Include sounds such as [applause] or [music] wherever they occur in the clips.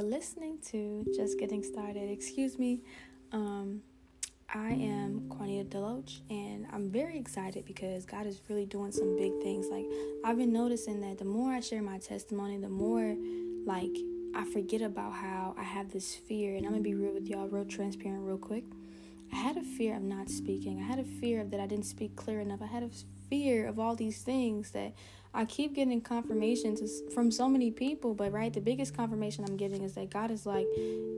are listening to Just Getting Started. Excuse me. Um, I am Quania Deloach, and I'm very excited because God is really doing some big things. Like, I've been noticing that the more I share my testimony, the more, like, I forget about how I have this fear. And I'm gonna be real with y'all, real transparent, real quick. I had a fear of not speaking. I had a fear of that I didn't speak clear enough. I had a fear of all these things that I keep getting confirmations from so many people, but right, the biggest confirmation I'm getting is that God is like,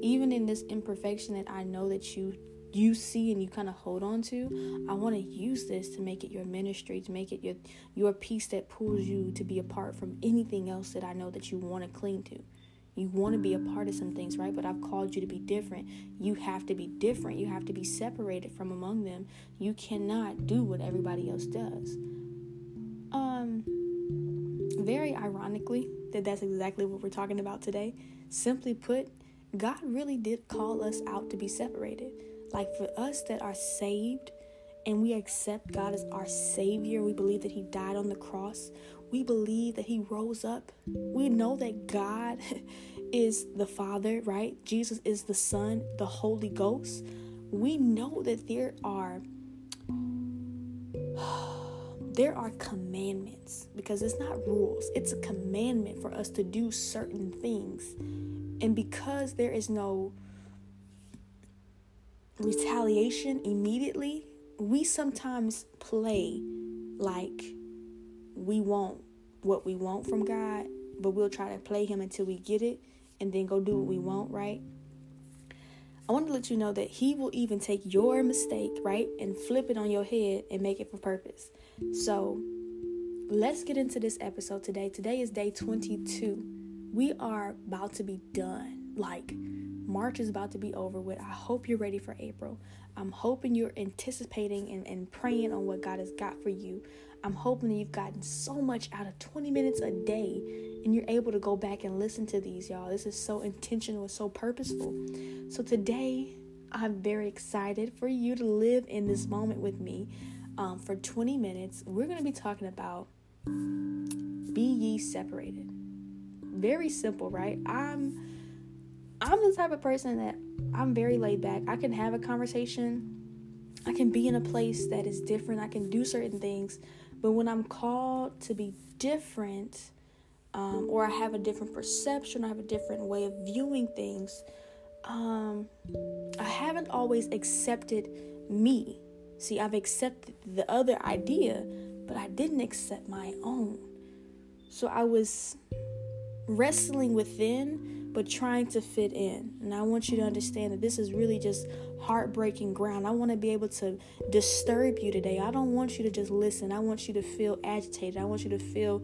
even in this imperfection that I know that you you see and you kind of hold on to, I want to use this to make it your ministry, to make it your your piece that pulls you to be apart from anything else that I know that you want to cling to. You want to be a part of some things, right? But I've called you to be different. You have to be different. You have to be separated from among them. You cannot do what everybody else does. Um very ironically, that that's exactly what we're talking about today. Simply put, God really did call us out to be separated. Like for us that are saved and we accept God as our Savior, we believe that He died on the cross, we believe that He rose up, we know that God [laughs] is the Father, right? Jesus is the Son, the Holy Ghost. We know that there are [sighs] there are commandments because it's not rules, it's a commandment for us to do certain things. And because there is no retaliation immediately, we sometimes play like we want what we want from God, but we'll try to play Him until we get it and then go do what we want, right? I want to let you know that He will even take your mistake, right, and flip it on your head and make it for purpose. So let's get into this episode today. Today is day 22. We are about to be done. Like, March is about to be over with. I hope you're ready for April. I'm hoping you're anticipating and, and praying on what God has got for you. I'm hoping that you've gotten so much out of 20 minutes a day and you're able to go back and listen to these, y'all. This is so intentional and so purposeful. So today, I'm very excited for you to live in this moment with me um, for 20 minutes. We're going to be talking about be ye separated. Very simple, right? I'm I'm the type of person that I'm very laid back. I can have a conversation. I can be in a place that is different. I can do certain things. But when I'm called to be different, um, or I have a different perception, I have a different way of viewing things, um, I haven't always accepted me See, I've accepted the other idea, but I didn't accept my own. So I was wrestling within, but trying to fit in. And I want you to understand that this is really just heartbreaking ground. I want to be able to disturb you today. I don't want you to just listen. I want you to feel agitated. I want you to feel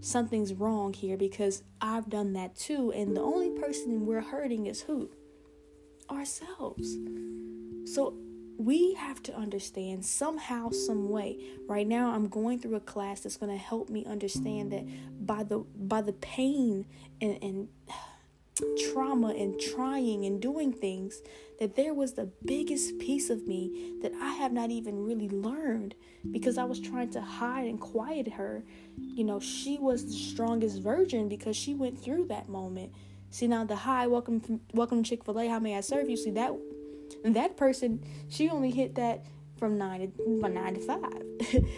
something's wrong here because I've done that too. And the only person we're hurting is who? Ourselves. So we have to understand somehow some way right now i'm going through a class that's going to help me understand that by the by the pain and, and trauma and trying and doing things that there was the biggest piece of me that i have not even really learned because i was trying to hide and quiet her. You know she was the strongest virgin because she went through that moment. See now the hi welcome welcome chick-fil-a how may i serve you? See that that person, she only hit that from nine to from nine to five.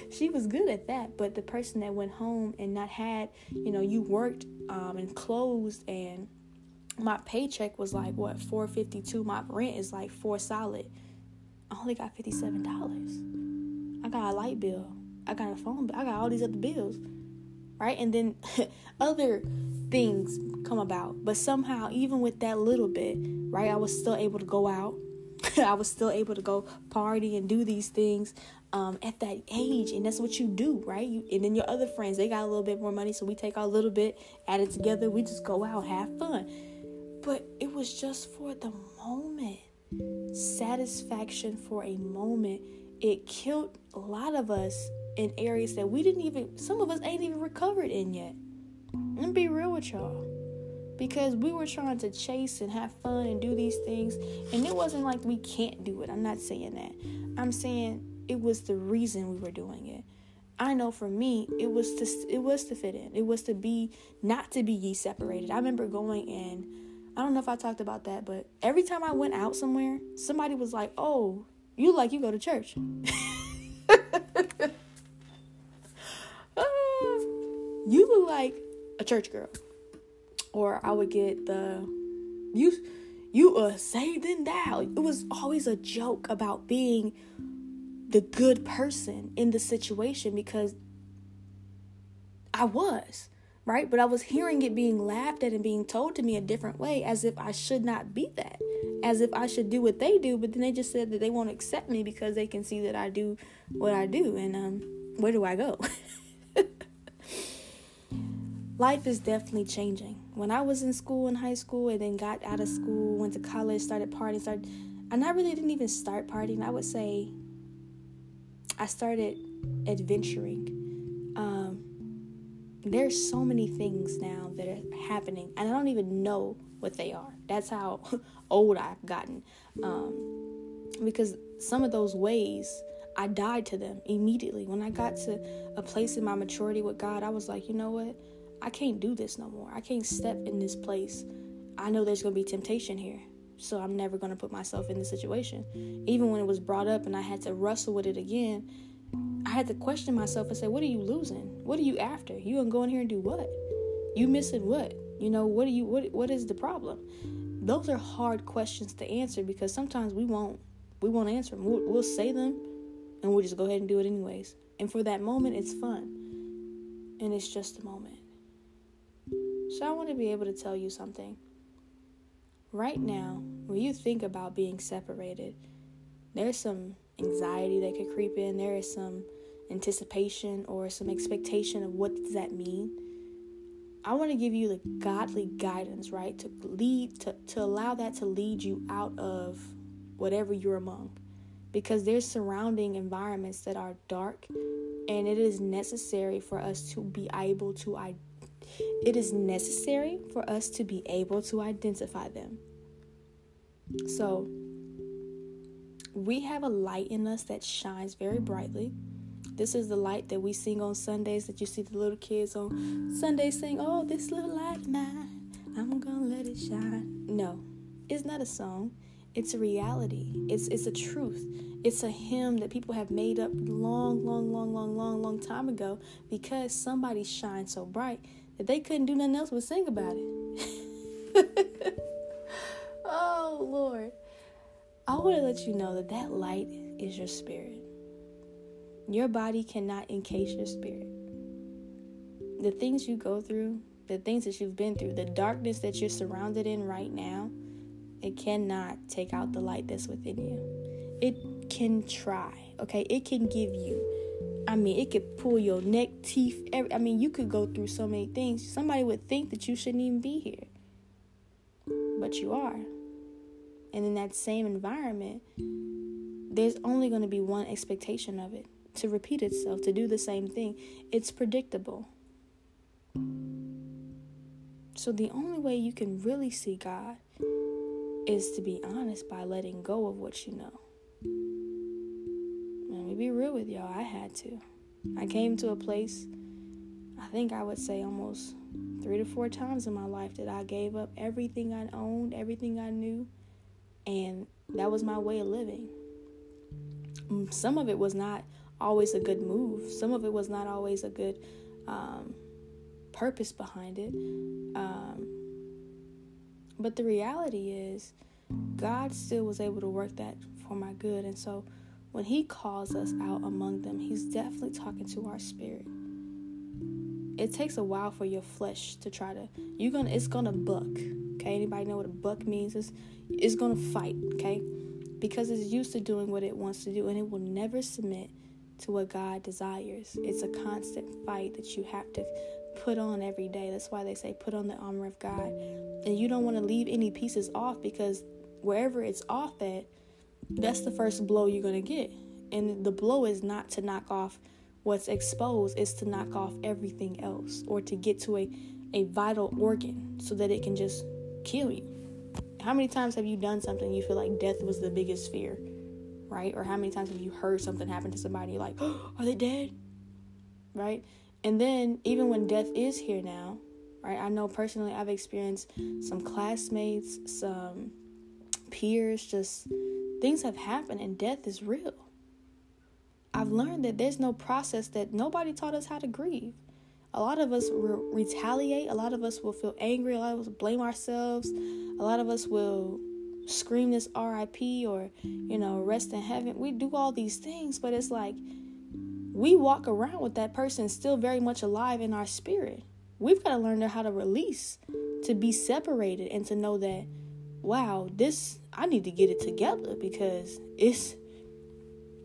[laughs] she was good at that, but the person that went home and not had, you know, you worked um, and closed, and my paycheck was like what four fifty two. My rent is like four solid. I only got fifty seven dollars. I got a light bill. I got a phone bill. I got all these other bills, right? And then [laughs] other things come about. But somehow, even with that little bit, right, I was still able to go out [laughs] I was still able to go party and do these things um, at that age, and that's what you do, right? You and then your other friends they got a little bit more money, so we take our little bit, add it together, we just go out, have fun. But it was just for the moment, satisfaction for a moment. It killed a lot of us in areas that we didn't even, some of us ain't even recovered in yet. And be real with y'all. Because we were trying to chase and have fun and do these things and it wasn't like we can't do it. I'm not saying that. I'm saying it was the reason we were doing it. I know for me it was to it was to fit in. It was to be not to be ye separated. I remember going in I don't know if I talked about that, but every time I went out somewhere, somebody was like, "Oh, you like you go to church." [laughs] Ah, you look like a church girl. Or I would get the you you are saved and thou. It was always a joke about being the good person in the situation because I was, right? But I was hearing it being laughed at and being told to me a different way as if I should not be that. As if I should do what they do, but then they just said that they won't accept me because they can see that I do what I do. And um, where do I go? [laughs] life is definitely changing. When I was in school in high school and then got out of school, went to college, started partying, started and I really didn't even start partying. I would say I started adventuring. Um, there's so many things now that are happening, and I don't even know what they are. That's how [laughs] old I've gotten. Um, because some of those ways, I died to them immediately. When I got to a place in my maturity with God, I was like, you know what? I can't do this no more. I can't step in this place. I know there's going to be temptation here. So I'm never going to put myself in the situation. Even when it was brought up and I had to wrestle with it again, I had to question myself and say, what are you losing? What are you after? You to go in here and do what? You missing what? You know, what are you what what is the problem? Those are hard questions to answer because sometimes we won't we won't answer them. We'll, we'll say them and we'll just go ahead and do it anyways. And for that moment, it's fun. And it's just a moment. So I want to be able to tell you something. Right now, when you think about being separated, there's some anxiety that could creep in. There is some anticipation or some expectation of what does that mean. I want to give you the godly guidance, right? To lead to, to allow that to lead you out of whatever you're among. Because there's surrounding environments that are dark and it is necessary for us to be able to I- it is necessary for us to be able to identify them. So, we have a light in us that shines very brightly. This is the light that we sing on Sundays that you see the little kids on Sundays sing, Oh, this little light mine, I'm gonna let it shine. No, it's not a song. It's a reality. It's it's a truth. It's a hymn that people have made up long, long, long, long, long, long time ago because somebody shines so bright that they couldn't do nothing else but sing about it. [laughs] oh, Lord. I want to let you know that that light is your spirit. Your body cannot encase your spirit. The things you go through, the things that you've been through, the darkness that you're surrounded in right now, it cannot take out the light that's within you. It can try, okay? It can give you I mean, it could pull your neck, teeth. Every, I mean, you could go through so many things. Somebody would think that you shouldn't even be here, but you are. And in that same environment, there's only going to be one expectation of it to repeat itself, to do the same thing. It's predictable. So, the only way you can really see God is to be honest by letting go of what you know Let me be real with y'all, I had to. I came to a place, I think I would say almost three to four times in my life that I gave up everything I owned, everything I knew, and that was my way of living. Mm, some of it was not always a good move, some of it was not always a good um, purpose behind it. Um, but the reality is, God still was able to work that for my good. And so, when he calls us out among them, he's definitely talking to our spirit. It takes a while for your flesh to try to you're gonna it's gonna buck. Okay, anybody know what a buck means? It's it's gonna fight, okay? Because it's used to doing what it wants to do and it will never submit to what God desires. It's a constant fight that you have to put on every day. That's why they say put on the armor of God. And you don't want to leave any pieces off because wherever it's off at, that's the first blow you're going to get. And the blow is not to knock off what's exposed, it's to knock off everything else or to get to a, a vital organ so that it can just kill you. How many times have you done something you feel like death was the biggest fear, right? Or how many times have you heard something happen to somebody like, oh, [gasps] are they dead? Right? And then, even when death is here now, right? I know personally I've experienced some classmates, some peers, just things have happened and death is real. I've learned that there's no process that nobody taught us how to grieve. A lot of us will retaliate, a lot of us will feel angry, a lot of us blame ourselves, a lot of us will scream this RIP or, you know, rest in heaven. We do all these things, but it's like we walk around with that person still very much alive in our spirit. We've got to learn how to release, to be separated, and to know that, wow, this, I need to get it together because it's,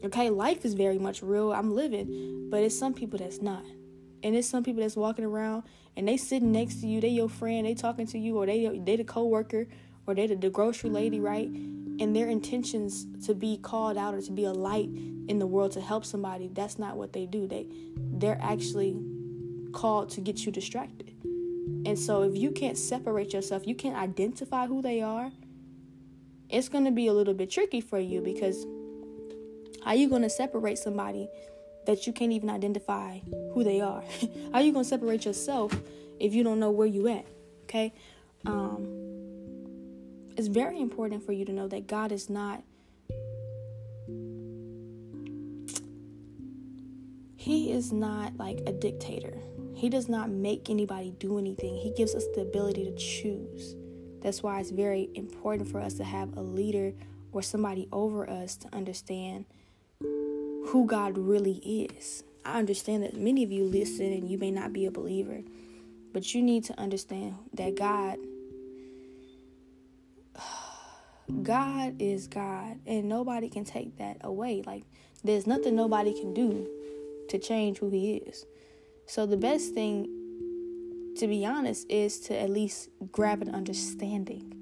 okay, life is very much real. I'm living, but it's some people that's not. And it's some people that's walking around and they sitting next to you, they your friend, they talking to you, or they they the coworker, or they the, the grocery lady, right? And their intentions to be called out or to be a light in the world to help somebody, that's not what they do. They they're actually called to get you distracted. And so if you can't separate yourself, you can't identify who they are, it's to be a little bit tricky for you because how you to separate somebody that you can't even identify who they are? [laughs] how are you to separate yourself if you don't know where you at? Okay? Um it's very important for you to know that God is not He is not like a dictator. He does not make anybody do anything. He gives us the ability to choose. That's why it's very important for us to have a leader or somebody over us to understand who God really is. I understand that many of you listen and you may not be a believer, but you need to understand that God [sighs] God is God and nobody can take that away. Like there's nothing nobody can do to change who he is. So the best thing to be honest is to at least grab an understanding.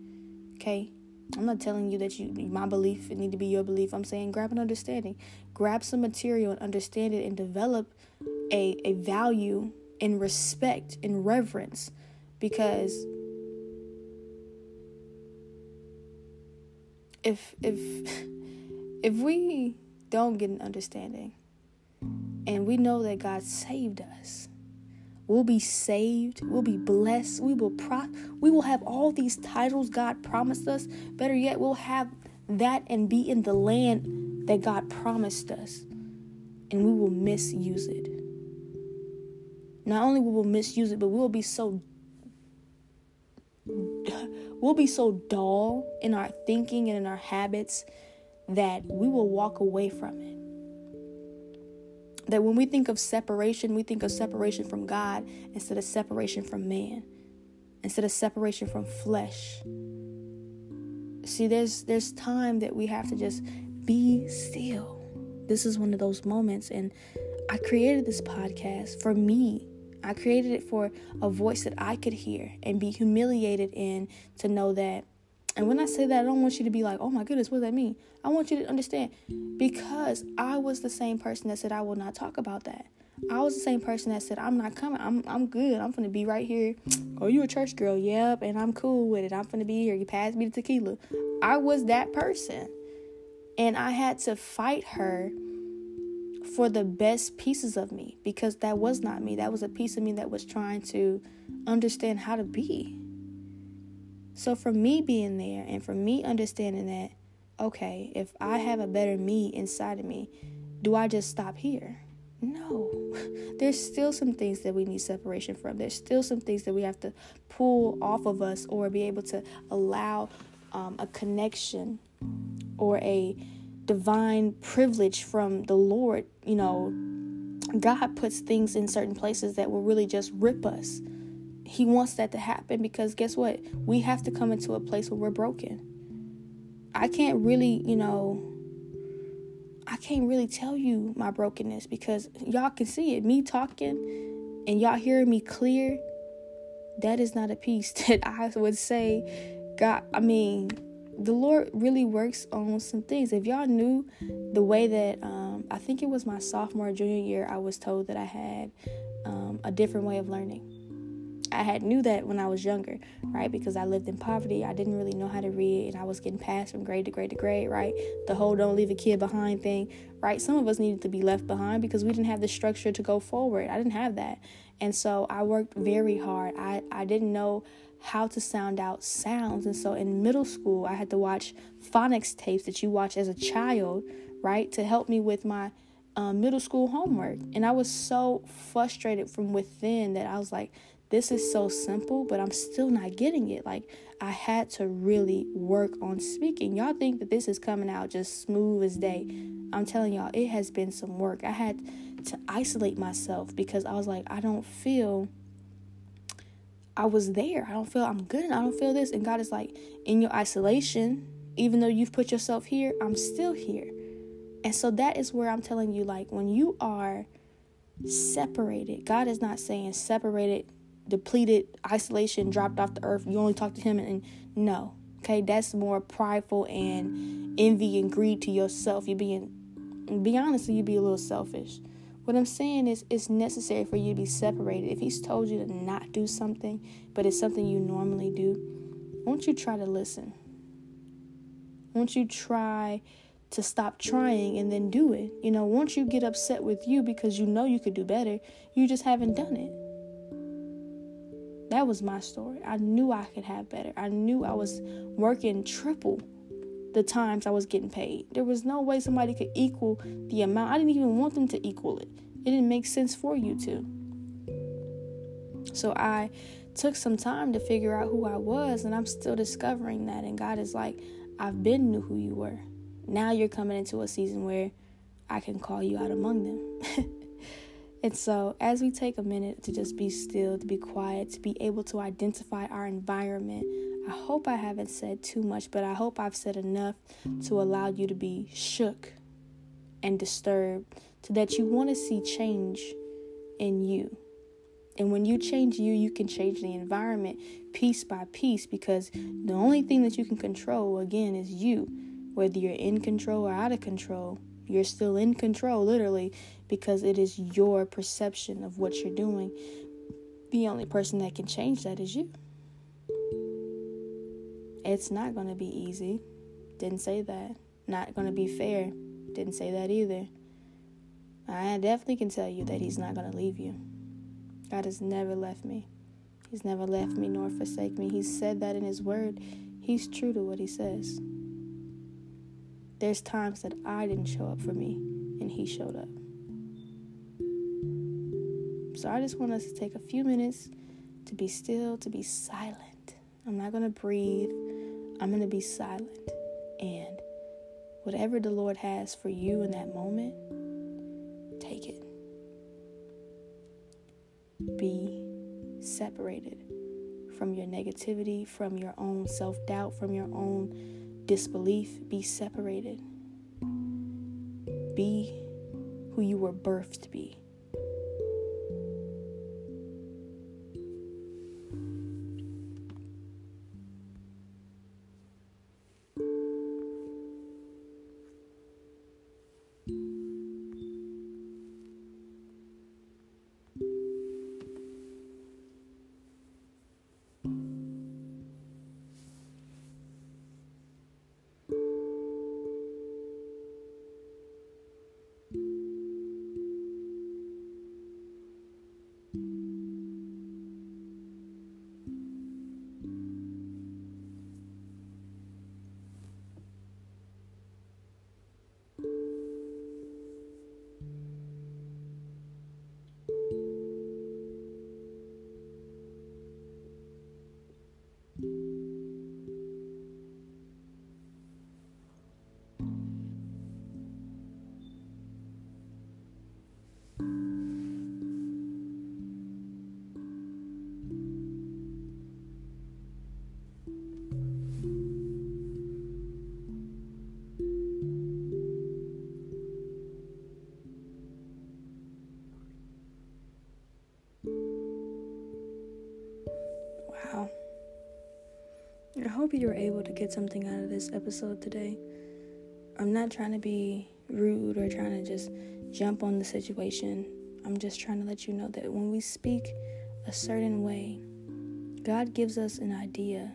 Okay? I'm not telling you that you my belief it need to be your belief. I'm saying grab an understanding. Grab some material and understand it and develop a a value and respect and reverence because if if [laughs] if we don't get an understanding and we know that God saved us. We'll be saved. We'll be blessed. We will pro- we will have all these titles God promised us. Better yet, we'll have that and be in the land that God promised us. And we will misuse it. Not only will we misuse it, but we'll be so we'll be so dull in our thinking and in our habits that we will walk away from it that when we think of separation, we think of separation from God instead of separation from man, instead of separation from flesh. See, there's there's time that we have to just be still. This is one of those moments and I created this podcast for me. I created it for a voice that I could hear and be humiliated in to know that and when I say that, I don't want you to be like, oh my goodness, what does that mean? I want you to understand because I was the same person that said I will not talk about that. I was the same person that said I'm not coming. I'm I'm good. I'm gonna be right here. Oh, you a church girl? Yep, and I'm cool with it. I'm gonna be here. You pass me the tequila. I was that person, and I had to fight her for the best pieces of me because that was not me. That was a piece of me that was trying to understand how to be. So, for me being there and for me understanding that, okay, if I have a better me inside of me, do I just stop here? No. [laughs] There's still some things that we need separation from. There's still some things that we have to pull off of us or be able to allow um, a connection or a divine privilege from the Lord. You know, God puts things in certain places that will really just rip us he wants that to happen because guess what? We have to come into a place where we're broken. I can't really, you know, I can't really tell you my brokenness because y'all can see it. Me talking and y'all hearing me clear, that is not a piece [laughs] that I would say, God, I mean, the Lord really works on some things. If y'all knew the way that, um, I think it was my sophomore, junior year, I was told that I had um, a different way of learning I had knew that when I was younger, right? Because I lived in poverty. I didn't really know how to read and I was getting passed from grade to grade to grade, right? The whole don't leave a kid behind thing, right? Some of us needed to be left behind because we didn't have the structure to go forward. I didn't have that. And so I worked very hard. I, I didn't know how to sound out sounds. And so in middle school, I had to watch phonics tapes that you watch as a child, right? To help me with my uh, middle school homework. And I was so frustrated from within that I was like, this is so simple, but I'm still not getting it. Like, I had to really work on speaking. Y'all think that this is coming out just smooth as day. I'm telling y'all, it has been some work. I had to isolate myself because I was like, I don't feel I was there. I don't feel I'm good. I don't feel this. And God is like, in your isolation, even though you've put yourself here, I'm still here. And so that is where I'm telling you, like, when you are separated, God is not saying separated, depleted, isolation, dropped off the earth. You only talk to Him, and, and no. Okay, that's more prideful and envy and greed to yourself. You're being, be honest, you be a little selfish. What I'm saying is, it's necessary for you to be separated. If He's told you to not do something, but it's something you normally do, won't you try to listen? Won't you try to stop trying and then do it. You know, once you get upset with you because you know you could do better, you just haven't done it. That was my story. I knew I could have better. I knew I was working triple the times I was getting paid. There was no way somebody could equal the amount. I didn't even want them to equal it. It didn't make sense for you to. So I took some time to figure out who I was, and I'm still discovering that. And God is like, I've been knew who you were. Now you're coming into a season where I can call you out among them. [laughs] and so, as we take a minute to just be still, to be quiet, to be able to identify our environment, I hope I haven't said too much, but I hope I've said enough to allow you to be shook and disturbed so that you want to see change in you. And when you change you, you can change the environment piece by piece because the only thing that you can control, again, is you. Whether you're in control or out of control, you're still in control, literally, because it is your perception of what you're doing. The only person that can change that is you. It's not going to be easy. Didn't say that. Not going to be fair. Didn't say that either. I definitely can tell you that He's not going to leave you. God has never left me. He's never left me nor forsake me. He said that in His Word. He's true to what He says. There's times that I didn't show up for me and he showed up. So I just want us to take a few minutes to be still, to be silent. I'm not going to breathe. I'm going to be silent. And whatever the Lord has for you in that moment, take it. Be separated from your negativity, from your own self doubt, from your own disbelief, be separated. Be who you were birthed to be. Hope you were able to get something out of this episode today. I'm not trying to be rude or trying to just jump on the situation. I'm just trying to let you know that when we speak a certain way, God gives us an idea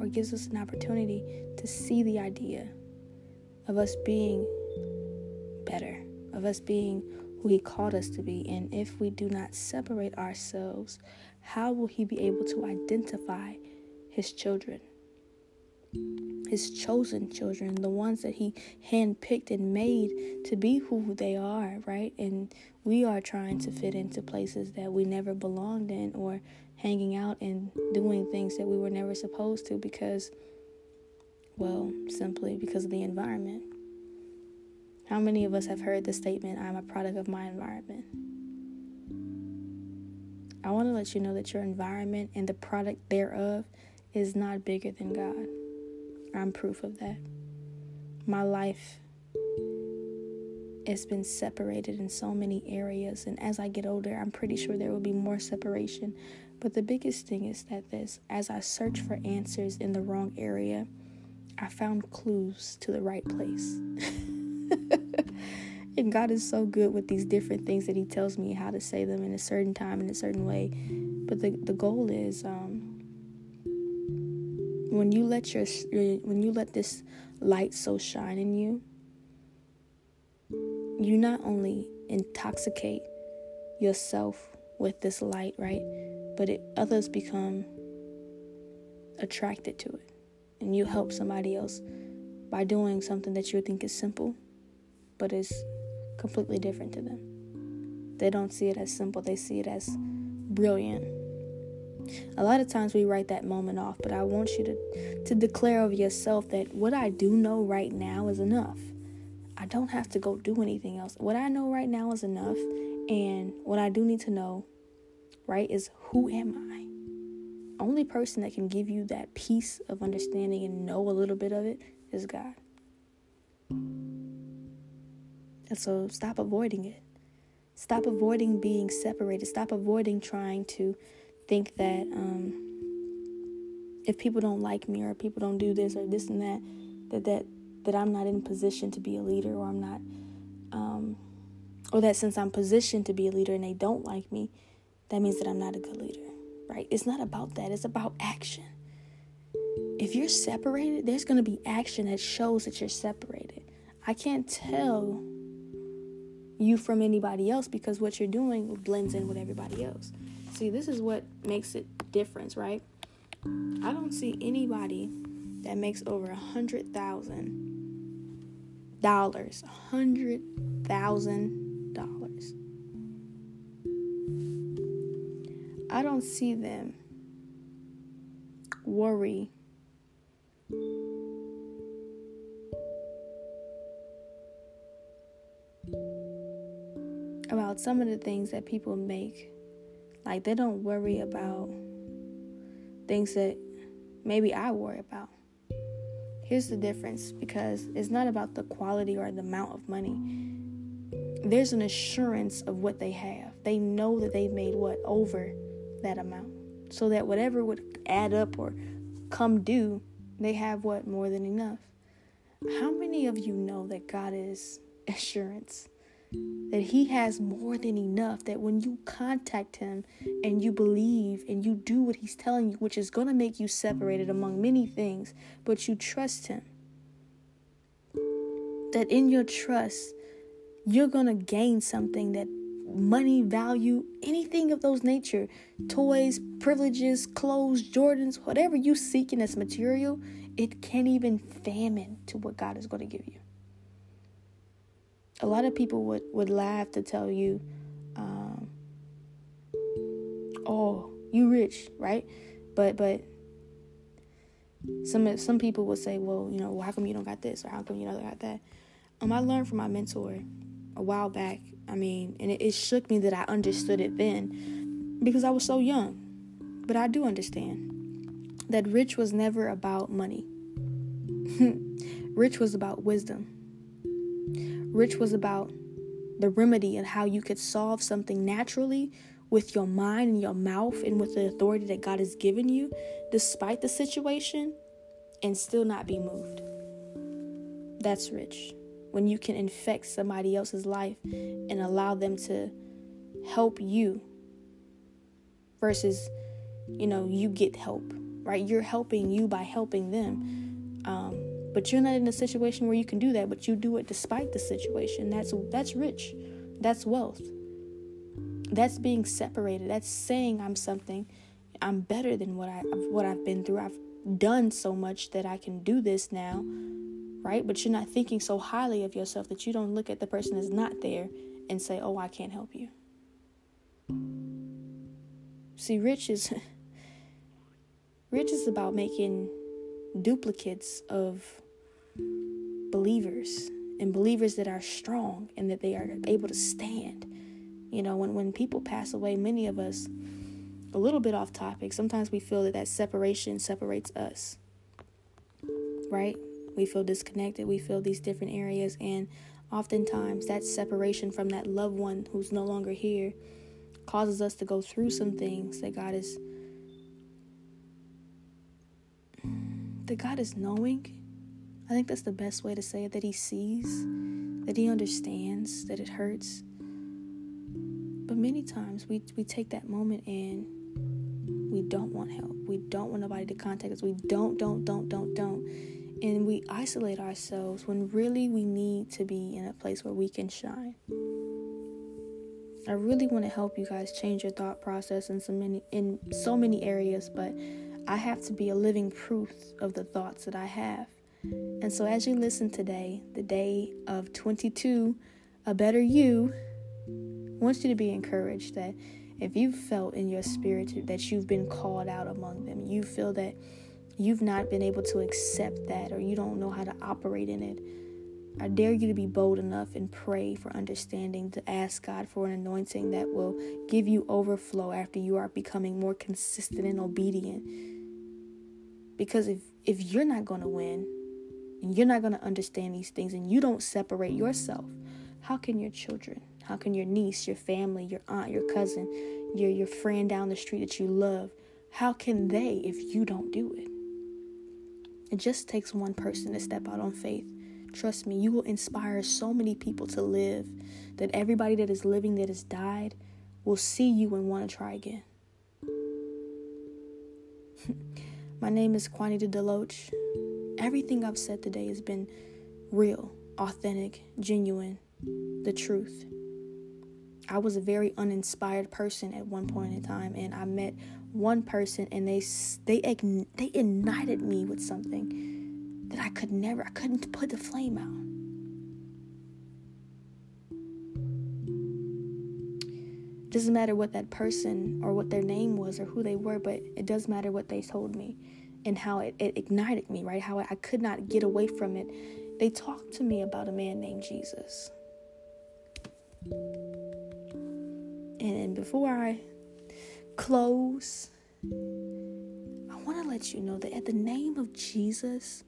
or gives us an opportunity to see the idea of us being better, of us being who He called us to be. And if we do not separate ourselves, how will He be able to identify His children? His chosen children, the ones that He handpicked and made to be who they are, right? And we are trying to fit into places that we never belonged in or hanging out and doing things that we were never supposed to because, well, simply because of the environment. How many of us have heard the statement, I'm a product of my environment? I want to let you know that your environment and the product thereof is not bigger than God. I'm proof of that. My life has been separated in so many areas, and as I get older, I'm pretty sure there will be more separation. But the biggest thing is that this, as I search for answers in the wrong area, I found clues to the right place. [laughs] and God is so good with these different things that He tells me how to say them in a certain time, in a certain way. But the, the goal is um, when you let your when you let this light so shine in you, you not only intoxicate yourself with this light, right? But it, others become attracted to it. And you help somebody else by doing something that you think is simple but is completely different to them. They don't see it as simple, they see it as brilliant. A lot of times we write that moment off, but I want you to, to declare of yourself that what I do know right now is enough. I don't have to go do anything else. What I know right now is enough. And what I do need to know, right, is who am I? Only person that can give you that piece of understanding and know a little bit of it is God. And so stop avoiding it. Stop avoiding being separated. Stop avoiding trying to think that um, if people don't like me or people don't do this or this and that, that that that I'm not in position to be a leader or I'm not, um, or that since I'm positioned to be a leader and they don't like me, that means that I'm not a good leader. Right? It's not about that. It's about action. If you're separated, there's going to be action that shows that you're separated. I can't tell you from anybody else because what you're doing blends in with everybody else. See, this is what makes it difference, right? I don't see anybody that makes over a hundred thousand dollars, a hundred thousand dollars. I don't see them worry about some of the things that people make. Like they don't worry about things that maybe I worry about. Here's the difference because it's not about the quality or the amount of money. There's an assurance of what they have. They know that they've made what over that amount. So that whatever would add up or come due, they have what more than enough. How many of you know that God is [laughs] assurance? That He has more than enough. That when you contact Him and you believe and you do what He's telling you, which is going to make you separated among many things, but you trust Him, that in your trust, you're going to gain something that money, value, anything of those nature, toys, privileges, clothes, Jordans, whatever you seek in as material, it can't even famine to what God is going to give you a lot of people would, would laugh to tell you, um, oh, you rich, right? But but some some people would say, well, you know, well, how come you don't got this or how come you don't got that? Um, I learned from my mentor a while back. I mean, and it, it shook me that I understood it then because I was so young. But I do understand that rich was never about money. [laughs] rich was about wisdom. Rich was about the remedy and how you could solve something naturally with your mind and your mouth and with the authority that God has given you, despite the situation, and still not be moved. That's rich. When you can infect somebody else's life and allow them to help you versus you know, you get help, right? You're helping you by helping them. Um, but you're not in a situation where you can do that, but you do it despite the situation. That's that's rich. That's wealth. That's being separated. That's saying I'm something. I'm better than what I what I've been through. I've done so much that I can do this now, right? But you're not thinking so highly of yourself that you don't look at the person that's not there and say, "Oh, I can't help you." See, rich is [laughs] rich is about making duplicates of believers and believers that are strong and that they are able to stand. You know, when when people pass away, many of us a little bit off topic. Sometimes we feel that that separation separates us. Right? We feel disconnected. We feel these different areas and oftentimes that separation from that loved one who's no longer here causes us to go through some things that God is that God is knowing. I think that's the best way to say it that he sees, that he understands that it hurts. But many times we we take that moment and we don't want help. We don't want nobody to contact us. We don't don't don't don't don't and we isolate ourselves when really we need to be in a place where we can shine. I really want to help you guys change your thought process in so many in so many areas, but I have to be a living proof of the thoughts that I have. And so as you listen today, the day of 22, a better you, I want you to be encouraged that if you felt in your spirit that you've been called out among them, you feel that you've not been able to accept that or you don't know how to operate in it, I dare you to be bold enough and pray for understanding to ask God for an anointing that will give you overflow after you are becoming more consistent and obedient. Because if if you're not going to win and you're not going to understand these things and you don't separate yourself, how can your children, how can your niece, your family, your aunt, your cousin, your your friend down the street that you love, how can they if you don't do it? It just takes one person to step out on faith. Trust me, you will inspire so many people to live that everybody that is living that has died will see you and want to try again. [laughs] My name is Quanita Deloach. Everything I've said today has been real, authentic, genuine, the truth. I was a very uninspired person at one point in time, and I met one person, and they they they ignited me with something that I could never, I couldn't put the flame out. doesn't matter what that person or what their name was or who they were, but it does matter what they told me and how it, it ignited me, right? How I could not get away from it. They talked to me about a man named Jesus. And before I close, I want to let you know that at the name of Jesus,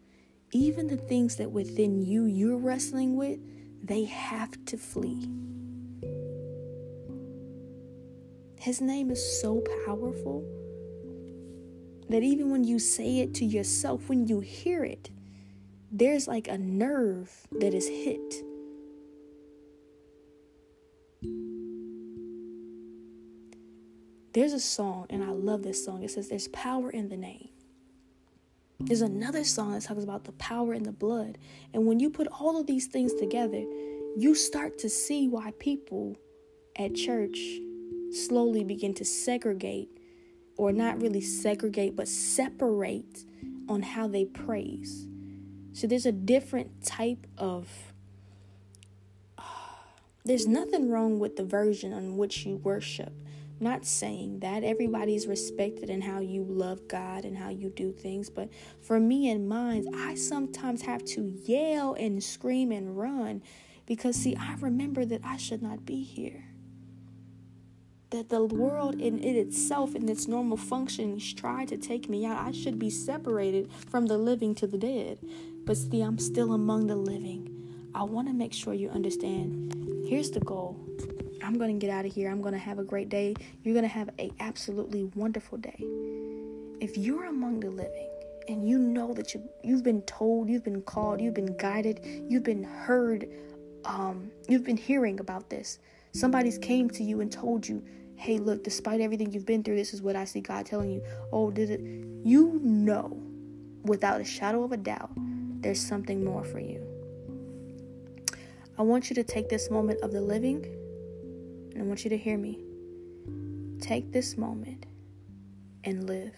even the things that within you you're wrestling with, they have to flee. His name is so powerful that even when you say it to yourself, when you hear it, there's like a nerve that is hit There's a song, and I love this song. It says, There's power in the name. There's another song that talks about the power in the blood. And when you put all of these things together, you start to see why people at church slowly begin to segregate, or not really segregate, but separate on how they praise. So there's a different type of. [sighs] there's nothing wrong with the version on which you worship not saying that everybody's respected in how you love God and how you do things, but for me and mine, I sometimes have to yell and scream and run because, see, I remember that I should not be here. That the world in it itself, in its normal functions, tried to take me out. I should be separated from the living to the dead. But see, I'm still among the living. I want to make sure you understand. Here's the goal I'm going to get out of here. I'm going to have a great day. You're going to have a absolutely wonderful day. If you're among the living and you know that you you've been told, you've been called, you've been guided, you've been heard, um, you've been hearing about this. Somebody's came to you and told you, hey, look, despite everything you've been through, this is what I see God telling you. Oh, did it? You know, without a shadow of a doubt, there's something more for you. I want you to take this moment of the living, and I want you to hear me. Take this moment and live.